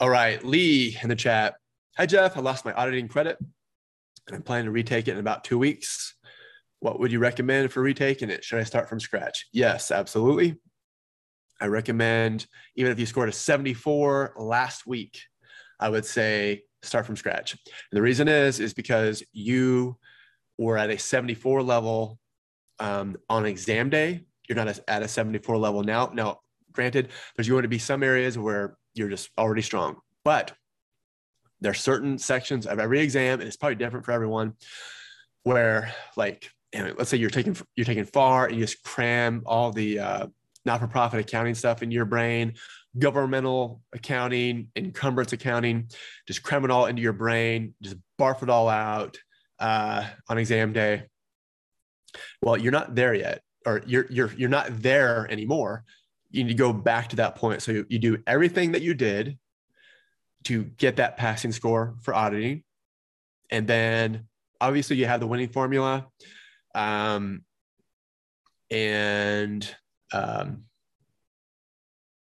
All right, Lee in the chat. Hi, Jeff. I lost my auditing credit and I'm planning to retake it in about two weeks. What would you recommend for retaking it? Should I start from scratch? Yes, absolutely. I recommend, even if you scored a 74 last week, I would say start from scratch. And the reason is, is because you were at a 74 level um, on exam day. You're not at a 74 level now. Now, granted, there's going to be some areas where you're just already strong, but there are certain sections of every exam, and it's probably different for everyone, where like, let's say you're taking you're taking FAR and you just cram all the uh, not-for-profit accounting stuff in your brain, governmental accounting, encumbrance accounting, just cram it all into your brain, just barf it all out uh, on exam day. Well, you're not there yet, or you're you're you're not there anymore. You need to go back to that point. So you, you do everything that you did to get that passing score for auditing. And then obviously you have the winning formula. Um, and um,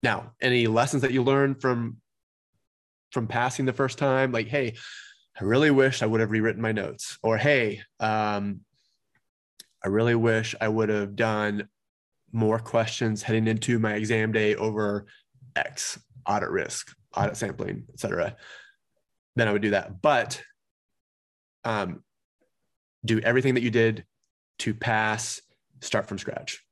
now, any lessons that you learned from from passing the first time? Like, hey, I really wish I would have rewritten my notes, or hey, um, I really wish I would have done more questions heading into my exam day over X audit risk audit sampling, et cetera, then I would do that. But um, do everything that you did to pass, start from scratch.